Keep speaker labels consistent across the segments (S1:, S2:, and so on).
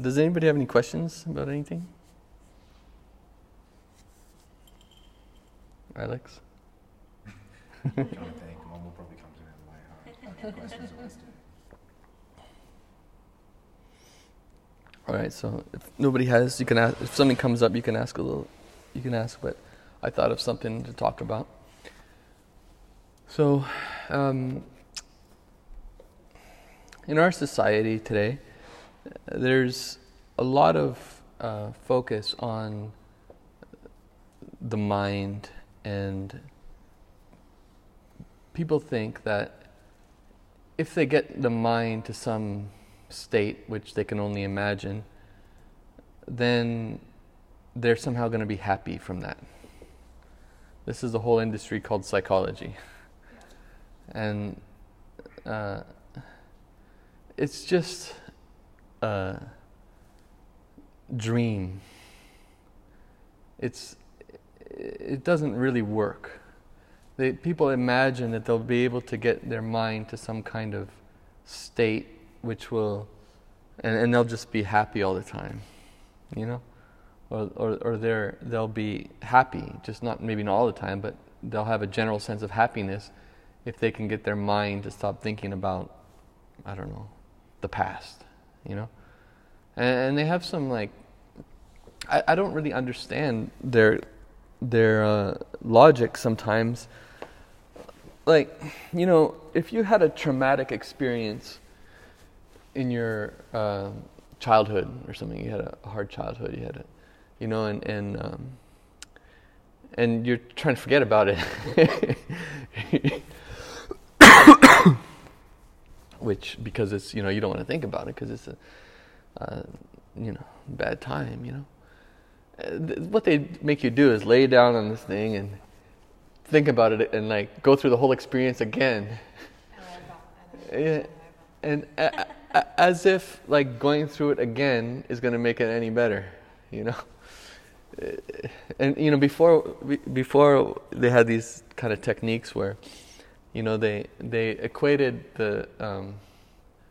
S1: Does anybody have any questions about anything? Alex?
S2: trying to think. One will probably come to me in my heart. Questions always do.
S1: All right, so if nobody has, you can ask. If something comes up, you can ask a little. You can ask, but I thought of something to talk about. So, um, in our society today, there's a lot of uh, focus on the mind, and people think that if they get the mind to some state which they can only imagine, then they're somehow going to be happy from that. This is a whole industry called psychology. And uh, it's just a dream. It's, it doesn't really work. They, people imagine that they'll be able to get their mind to some kind of state which will, and, and they'll just be happy all the time, you know? Or, or, or they're, they'll be happy, just not maybe not all the time, but they'll have a general sense of happiness if they can get their mind to stop thinking about, I don't know, the past, you know? And, they have some like, I, I don't really understand their, their uh, logic sometimes. Like, you know, if you had a traumatic experience in your uh, childhood or something, you had a hard childhood, you had a, you know, and and um, and you're trying to forget about it, which because it's you know you don't want to think about it because it's a uh, you know bad time, you know. Uh, what they make you do is lay down on this thing and think about it and like go through the whole experience again. Yeah, and uh, as if like going through it again is going to make it any better, you know. And you know before before they had these kind of techniques where, you know, they they equated the um,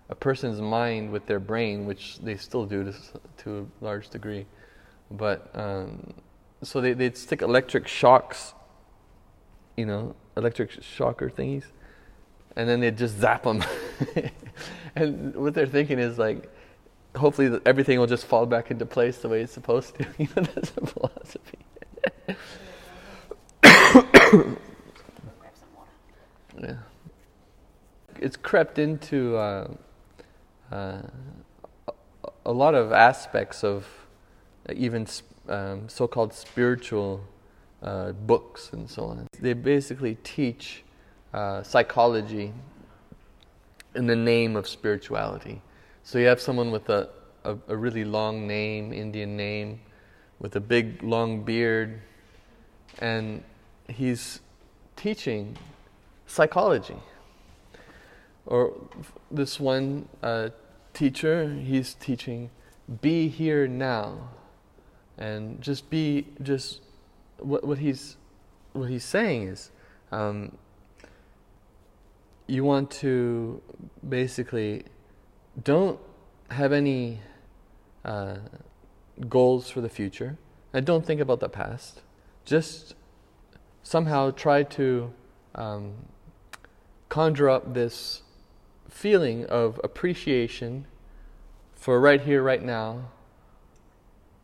S1: a person's mind with their brain, which they still do to to a large degree, but um, so they they'd stick electric shocks, you know, electric shocker thingies, and then they'd just zap them. and what they're thinking is like, hopefully everything will just fall back into place the way it's supposed to. You know, that's a philosophy. yeah. It's crept into uh, uh, a lot of aspects of even um, so-called spiritual uh, books and so on. They basically teach uh, psychology in the name of spirituality. So you have someone with a, a, a, really long name, Indian name, with a big long beard, and he's teaching psychology. Or this one uh, teacher, he's teaching be here now, and just be just what what he's what he's saying is. Um, you want to basically don't have any uh, goals for the future and don't think about the past. Just somehow try to um, conjure up this feeling of appreciation for right here, right now,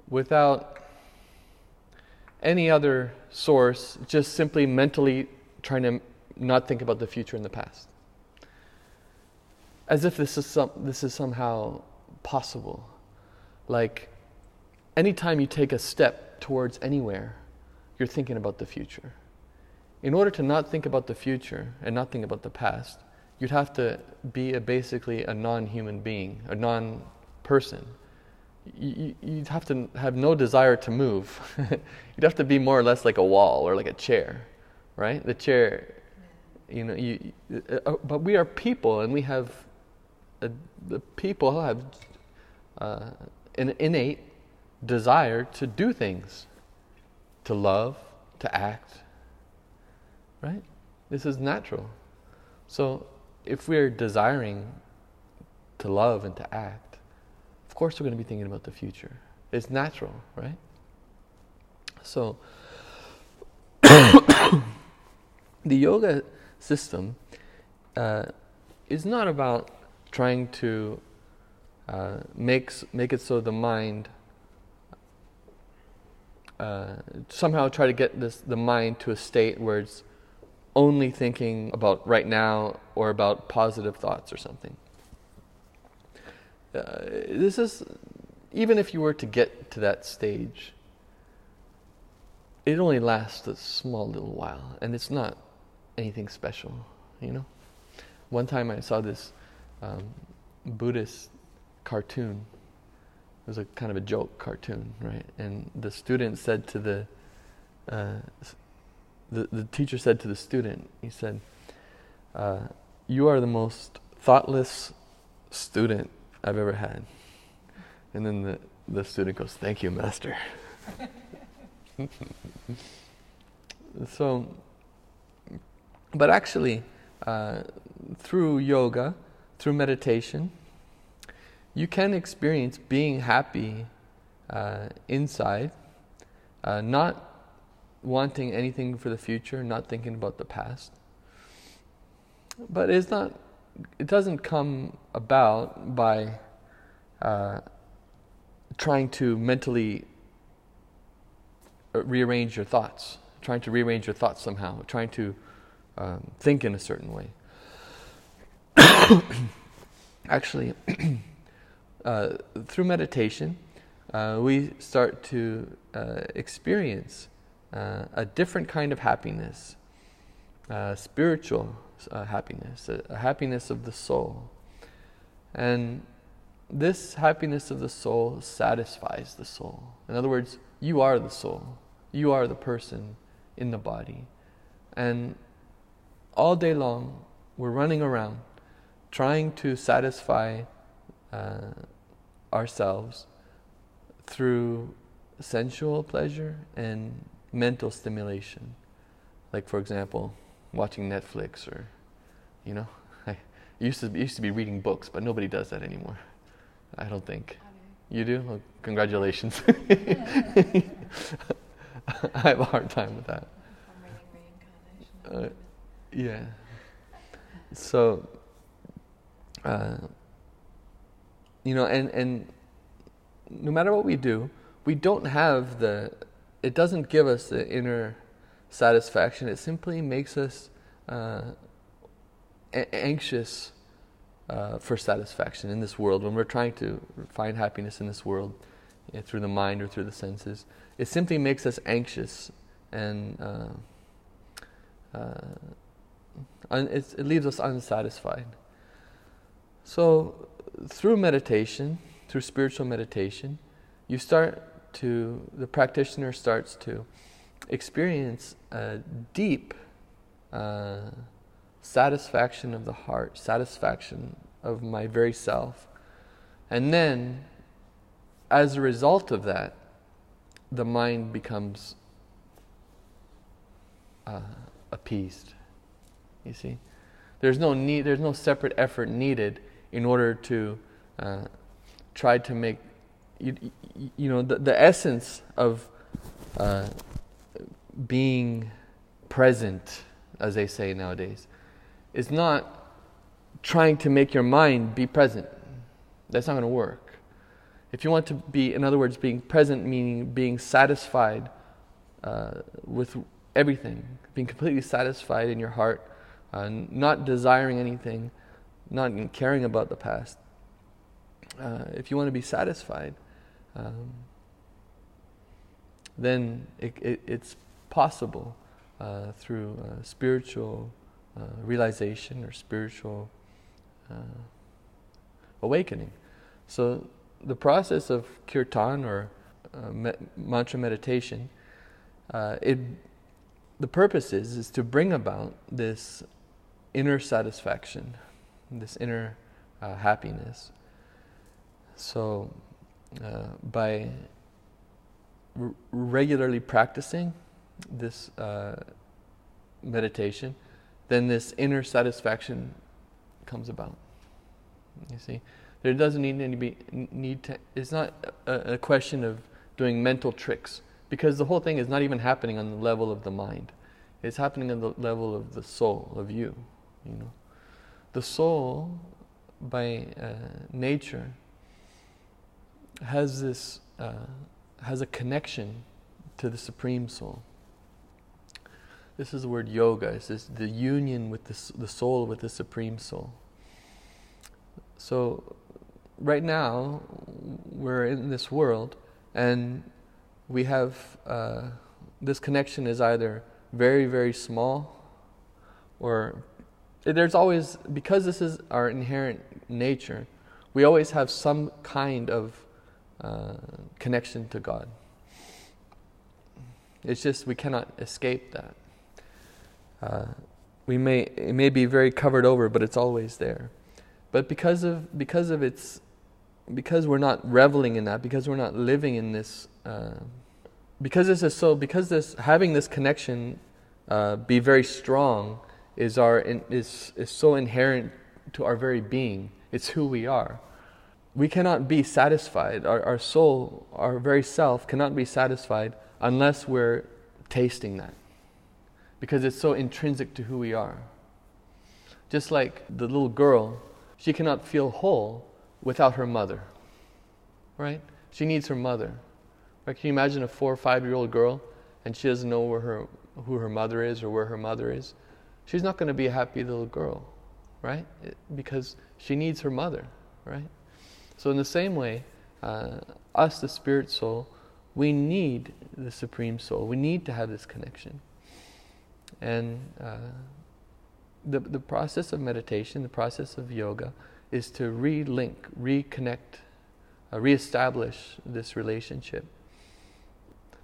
S1: without any other source, just simply mentally trying to not think about the future and the past as if this is, some, this is somehow possible. Like, anytime you take a step towards anywhere, you're thinking about the future. In order to not think about the future and not think about the past, you'd have to be a, basically a non human being, a non person. You, would have to have no desire to move. you'd have to be more or less like a wall or like a chair, right? The chair, you know, you, uh, uh but we are people and we have the people have uh, an innate desire to do things, to love, to act. Right? This is natural. So if we're desiring to love and to act, of course we're going to be thinking about the future. It's natural, right? So, the yoga system uh, is not about trying to uh, make, make it so the mind uh, somehow try to get this the mind to a state where it's only thinking about right now or about positive thoughts or something. Uh, this is even if you were to get to that stage, it only lasts a small little while, and it's not anything special, you know. One time I saw this um, Buddhist cartoon. It was a kind of a joke cartoon, right? And the student said to the uh, the, the teacher said to the student, he said, uh, "You are the most thoughtless student I've ever had." And then the, the student goes, Thank you, Master. so, but actually, uh, through yoga, through meditation, you can experience being happy uh, inside, uh, not wanting anything for the future, not thinking about the past. But it's not, it doesn't come about by uh, trying to mentally uh, rearrange your thoughts, trying to rearrange your thoughts somehow, trying to um, think in a certain way. Actually, uh, through meditation, uh, we start to uh, experience uh, a different kind of happiness, uh, spiritual happiness, a, a happiness of the soul. And this happiness of the soul satisfies the soul. In other words, you are the soul, you are the person in the body. And all day long, we're running around trying to satisfy uh, ourselves through sensual pleasure and mental stimulation. Like, for example, watching Netflix or, you know, I used to, used to be reading books, but nobody does that anymore. I don't think. You do? Well, congratulations. I have a hard time with that. Uh, yeah. So, uh, you know, and, and no matter what we do, we don't have the, it doesn't give us the inner satisfaction. It simply makes us uh, a- anxious uh, for satisfaction in this world, when we're trying to find happiness in this world you know, through the mind or through the senses, it simply makes us anxious and uh, uh, un- it leaves us unsatisfied. So, through meditation, through spiritual meditation, you start to, the practitioner starts to experience a deep uh, satisfaction of the heart, satisfaction of my very self. And then, as a result of that, the mind becomes uh, appeased. You see? There's no need, there's no separate effort needed in order to uh, try to make, you, you know, the, the essence of uh, being present, as they say nowadays, is not trying to make your mind be present. That's not going to work. If you want to be, in other words, being present, meaning being satisfied uh, with everything, being completely satisfied in your heart, uh, not desiring anything, not caring about the past. Uh, if you want to be satisfied, um, then it, it, it's possible uh, through uh, spiritual uh, realization or spiritual uh, awakening. So the process of kirtan or uh, me- mantra meditation, it the purpose is is to bring about this inner satisfaction, this inner happiness. So uh, by r- regularly practicing this meditation, then this inner satisfaction comes about. You see, There doesn't need to be need to. It's not a, a question of doing mental tricks because the whole thing is not even happening on the level of the mind. It's happening on the level of the soul of you. You know, the soul by uh, nature has this uh, has a connection to the supreme soul. This is the word yoga. It's this, the union with the, the soul with the supreme soul. So, right now, we're in this world, and we have uh, this connection is either very, very small, or there's always, because this is our inherent nature, we always have some kind of uh, connection to God. It's just we cannot escape that. Uh, we may it may be very covered over, but it's always there. But because of because of its because we're not reveling in that, because we're not living in this, uh, because this is so, because this having this connection uh, be very strong is our is is so inherent to our very being. It's who we are. We cannot be satisfied. Our our soul, our very self, cannot be satisfied unless we're tasting that because it's so intrinsic to who we are. Just like the little girl, she cannot feel whole without her mother, right? She needs her mother. Right? Can you imagine a four or five year old girl and she doesn't know where her, who her mother is or where her mother is? She's not going to be a happy little girl, right? Because she needs her mother, right? So, in the same way, uh, us, the spirit soul, we need the supreme soul. We need to have this connection. And uh, the, the process of meditation, the process of yoga, is to relink, reconnect, uh, reestablish this relationship.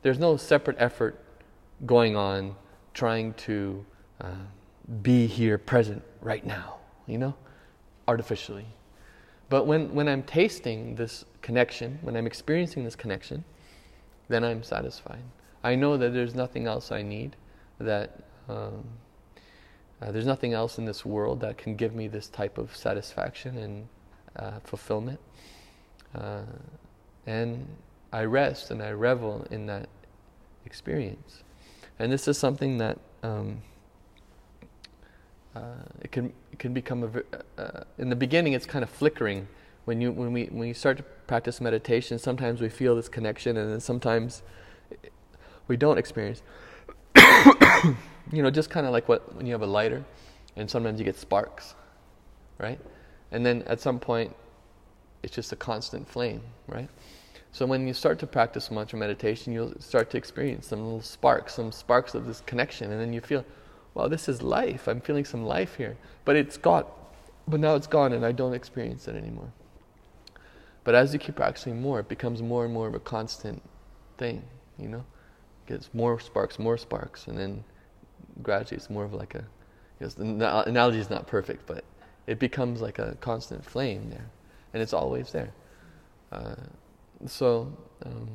S1: There's no separate effort going on trying to uh, be here present right now, you know, artificially. But when, when I'm tasting this connection, when I'm experiencing this connection, then I'm satisfied. I know that there's nothing else I need, that um, uh, there's nothing else in this world that can give me this type of satisfaction and uh, fulfillment. Uh, and I rest and I revel in that experience. And this is something that um, uh, it can it can become a uh, in the beginning it's kind of flickering when you when we when you start to practice meditation. Sometimes we feel this connection, and then sometimes we don't experience. you know, just kind of like what when you have a lighter, and sometimes you get sparks, right? And then at some point, it's just a constant flame, right? So when you start to practice mantra meditation, you'll start to experience some little sparks, some sparks of this connection, and then you feel, wow, this is life. I'm feeling some life here, but it's got, but now it's gone, and I don't experience it anymore. But as you keep practicing more, it becomes more and more of a constant thing, you know? It gets more sparks, more sparks, and then gradually it's more of like a, know, the analogy is not perfect, but it becomes like a constant flame there, and it's always there. Uh, so um,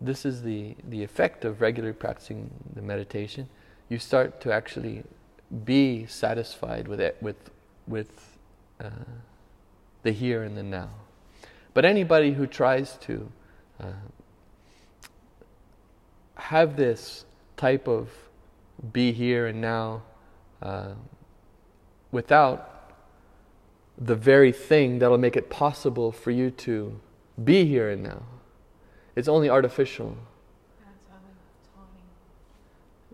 S1: this is the the effect of regularly practicing the meditation. You start to actually be satisfied with it, with with uh, the here and the now. But anybody who tries to uh, have this type of be here and now uh, without the very thing that'll make it possible for you to be here and now. It's only artificial.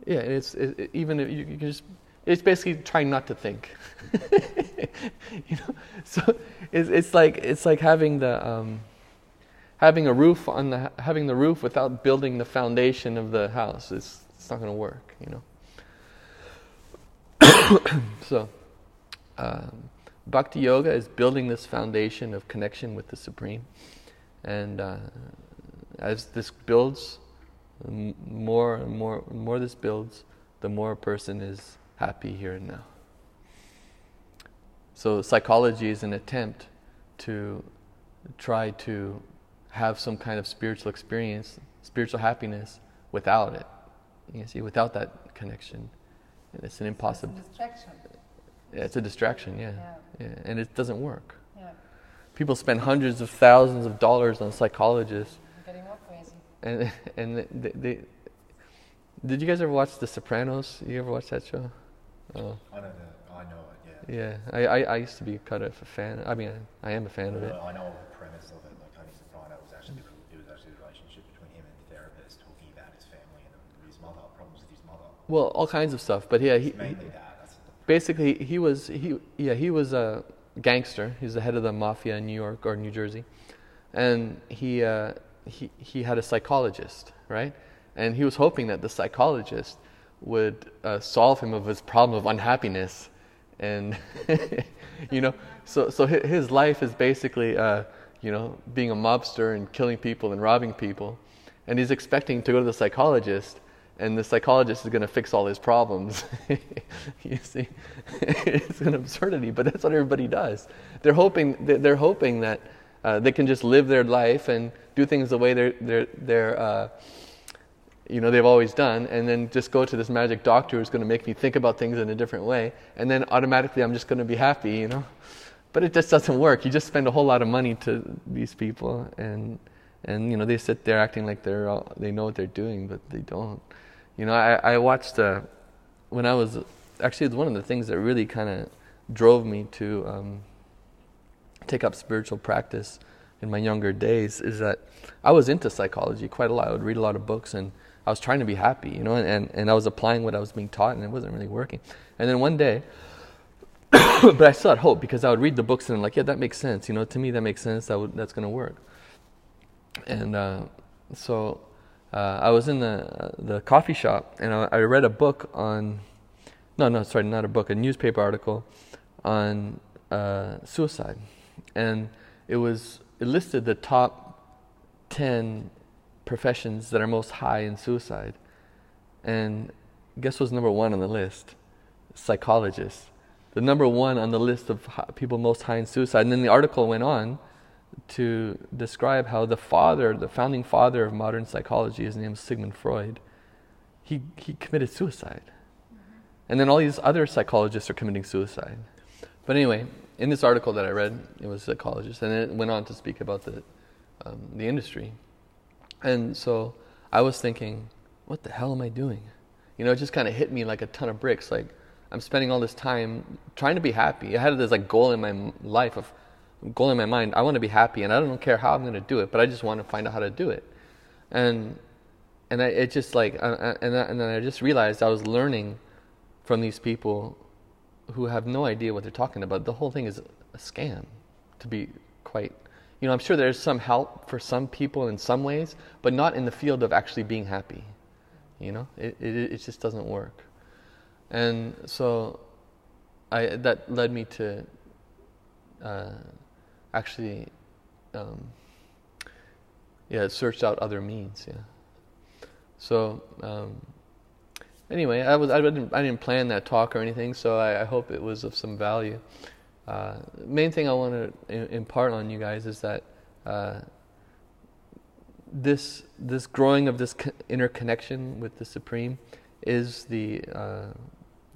S1: Yeah, it's it, even you, you, can just it's basically trying not to think. you know, so it's it's like it's like having the um, having a roof on the having the roof without building the foundation of the house. It's it's not going to work. You know. so, um, Bhakti Yoga is building this foundation of connection with the Supreme. And uh, as this builds, more and more, more this builds, the more a person is happy here and now. So, psychology is an attempt to try to have some kind of spiritual experience, spiritual happiness without it. You see, without that connection. It's an impossible.
S3: It's a distraction.
S1: Yeah, it's a distraction. Yeah. yeah. yeah. and it doesn't work.
S3: Yeah.
S1: people spend hundreds of thousands of dollars on psychologists,
S3: Getting more crazy.
S1: And and they, they did you guys ever watch The Sopranos? You ever watch that show? Oh,
S2: I know the, I know it. Yeah.
S1: yeah. I, I, I used to be kind of a fan. I mean, I am a fan of it.
S2: I know the premise of it. Like Tony Soprano was actually it was actually the relationship between him and the therapist talking about his family and his mother problems with his mother.
S1: Well, all kinds of stuff. But yeah, he,
S2: It's mainly that. That's the,
S1: basically he was he yeah he was a gangster. He's the head of the mafia in New York or New Jersey, and he uh, he he had a psychologist, right? And he was hoping that the psychologist would uh, solve him of his problem of unhappiness, and you know, so so his life is basically uh, you know being a mobster and killing people and robbing people, and he's expecting to go to the psychologist and the psychologist is going to fix all his problems. you see, it's an absurdity, but that's what everybody does. They're hoping they're they're hoping that uh, they can just live their life and do things the way they're they're they're uh, you know they've always done, and then just go to this magic doctor who's going to make me think about things in a different way, and then automatically I'm just going to be happy, you know. But it just doesn't work. You just spend a whole lot of money to these people, and and you know they sit there acting like they're all, they know what they're doing, but they don't. You know, I, I watched uh, when I was actually it's one of the things that really kind of drove me to um, take up spiritual practice in my younger days is that I was into psychology quite a lot. I would read a lot of books and I was trying to be happy, you know, and, and, and I was applying what I was being taught and it wasn't really working. And then one day, but I still had hope because I would read the books and I'm like, yeah, that makes sense. You know, to me that makes sense. That would, that's going to work. And uh, so uh, I was in the the coffee shop and I, I read a book on, no, no, sorry, not a book, a newspaper article on uh, suicide, and it was it listed the top ten professions that are most high in suicide, and guess what's number one on the list? Psychologists. The number one on the list of people most high in suicide. And then the article went on to describe how the father, the founding father of modern psychology, his name is Sigmund Freud, he, he committed suicide. And then all these other psychologists are committing suicide. But anyway, in this article that I read, it was a psychologist, and it went on to speak about the, um, the industry. And so I was thinking, what the hell am I doing? You know, it just kind of hit me like a ton of bricks. Like, I'm spending all this time trying to be happy. I had this like goal in my life of goal in my mind. I want to be happy, and I don't care how I'm going to do it, but I just want to find out how to do it. And and I, it just like uh, uh, and I- and then I just realized I was learning from these people who have no idea what they're talking about. The whole thing is a scam, to be quite. You know, I'm sure there's some help for some people in some ways, but not in the field of actually being happy. You know, it it, it just doesn't work. And so, I that led me to uh, actually, um, yeah, searched out other means. Yeah. So um, anyway, I was I didn't I didn't plan that talk or anything, so I, I hope it was of some value. Uh, main thing I want to impart on you guys is that uh, this this growing of this inner connection with the Supreme is the uh,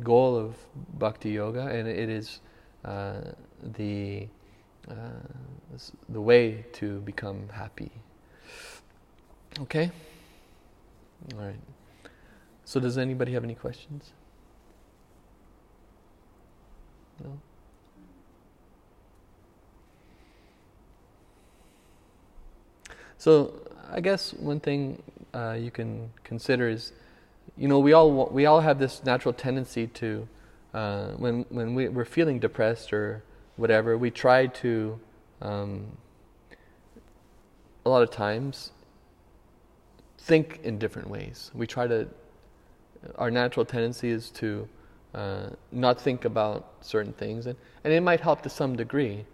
S1: goal of Bhakti Yoga, and it is uh, the uh, the way to become happy. Okay. All right. So, does anybody have any questions? No. So, I guess one thing uh, you can consider is, you know, we all we all have this natural tendency to, uh, when when we, we're feeling depressed or whatever, we try to, um, a lot of times, think in different ways. We try to. Our natural tendency is to uh, not think about certain things, and, and it might help to some degree,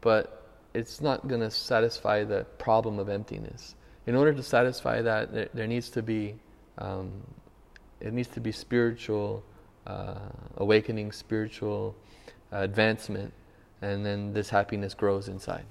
S1: but it's not going to satisfy the problem of emptiness. In order to satisfy that, there, there needs to be um, it needs to be spiritual uh, awakening, spiritual uh, advancement, and then this happiness grows inside.